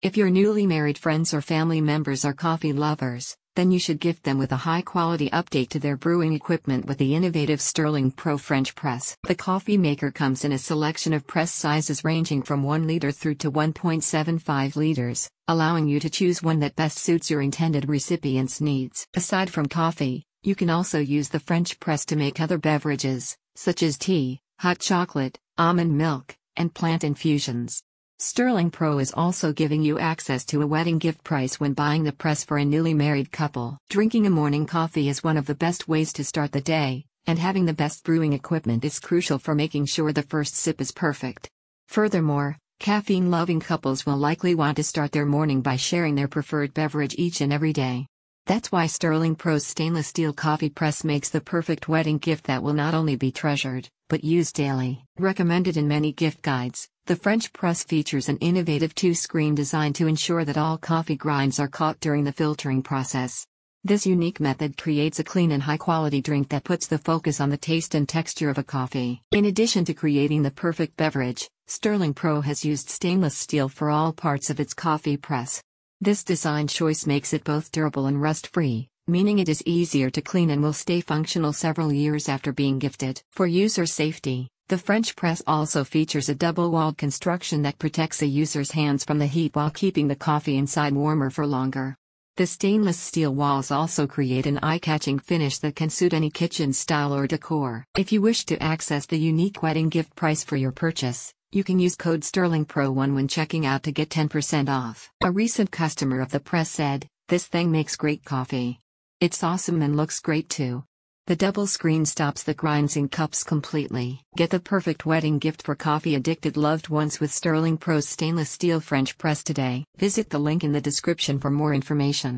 If your newly married friends or family members are coffee lovers, then you should gift them with a high quality update to their brewing equipment with the innovative Sterling Pro French Press. The coffee maker comes in a selection of press sizes ranging from 1 liter through to 1.75 liters, allowing you to choose one that best suits your intended recipient's needs. Aside from coffee, you can also use the French press to make other beverages, such as tea, hot chocolate, almond milk, and plant infusions. Sterling Pro is also giving you access to a wedding gift price when buying the press for a newly married couple. Drinking a morning coffee is one of the best ways to start the day, and having the best brewing equipment is crucial for making sure the first sip is perfect. Furthermore, caffeine loving couples will likely want to start their morning by sharing their preferred beverage each and every day. That's why Sterling Pro's stainless steel coffee press makes the perfect wedding gift that will not only be treasured, but used daily. Recommended in many gift guides, the French press features an innovative two-screen design to ensure that all coffee grinds are caught during the filtering process. This unique method creates a clean and high-quality drink that puts the focus on the taste and texture of a coffee. In addition to creating the perfect beverage, Sterling Pro has used stainless steel for all parts of its coffee press. This design choice makes it both durable and rust-free, meaning it is easier to clean and will stay functional several years after being gifted. For user safety, the French press also features a double-walled construction that protects a user's hands from the heat while keeping the coffee inside warmer for longer. The stainless steel walls also create an eye-catching finish that can suit any kitchen style or decor. If you wish to access the unique wedding gift price for your purchase, you can use code STERLINGPRO1 when checking out to get 10% off. A recent customer of the press said, This thing makes great coffee. It's awesome and looks great too. The double screen stops the grinds in cups completely. Get the perfect wedding gift for coffee addicted loved ones with Sterling Pro's stainless steel French press today. Visit the link in the description for more information.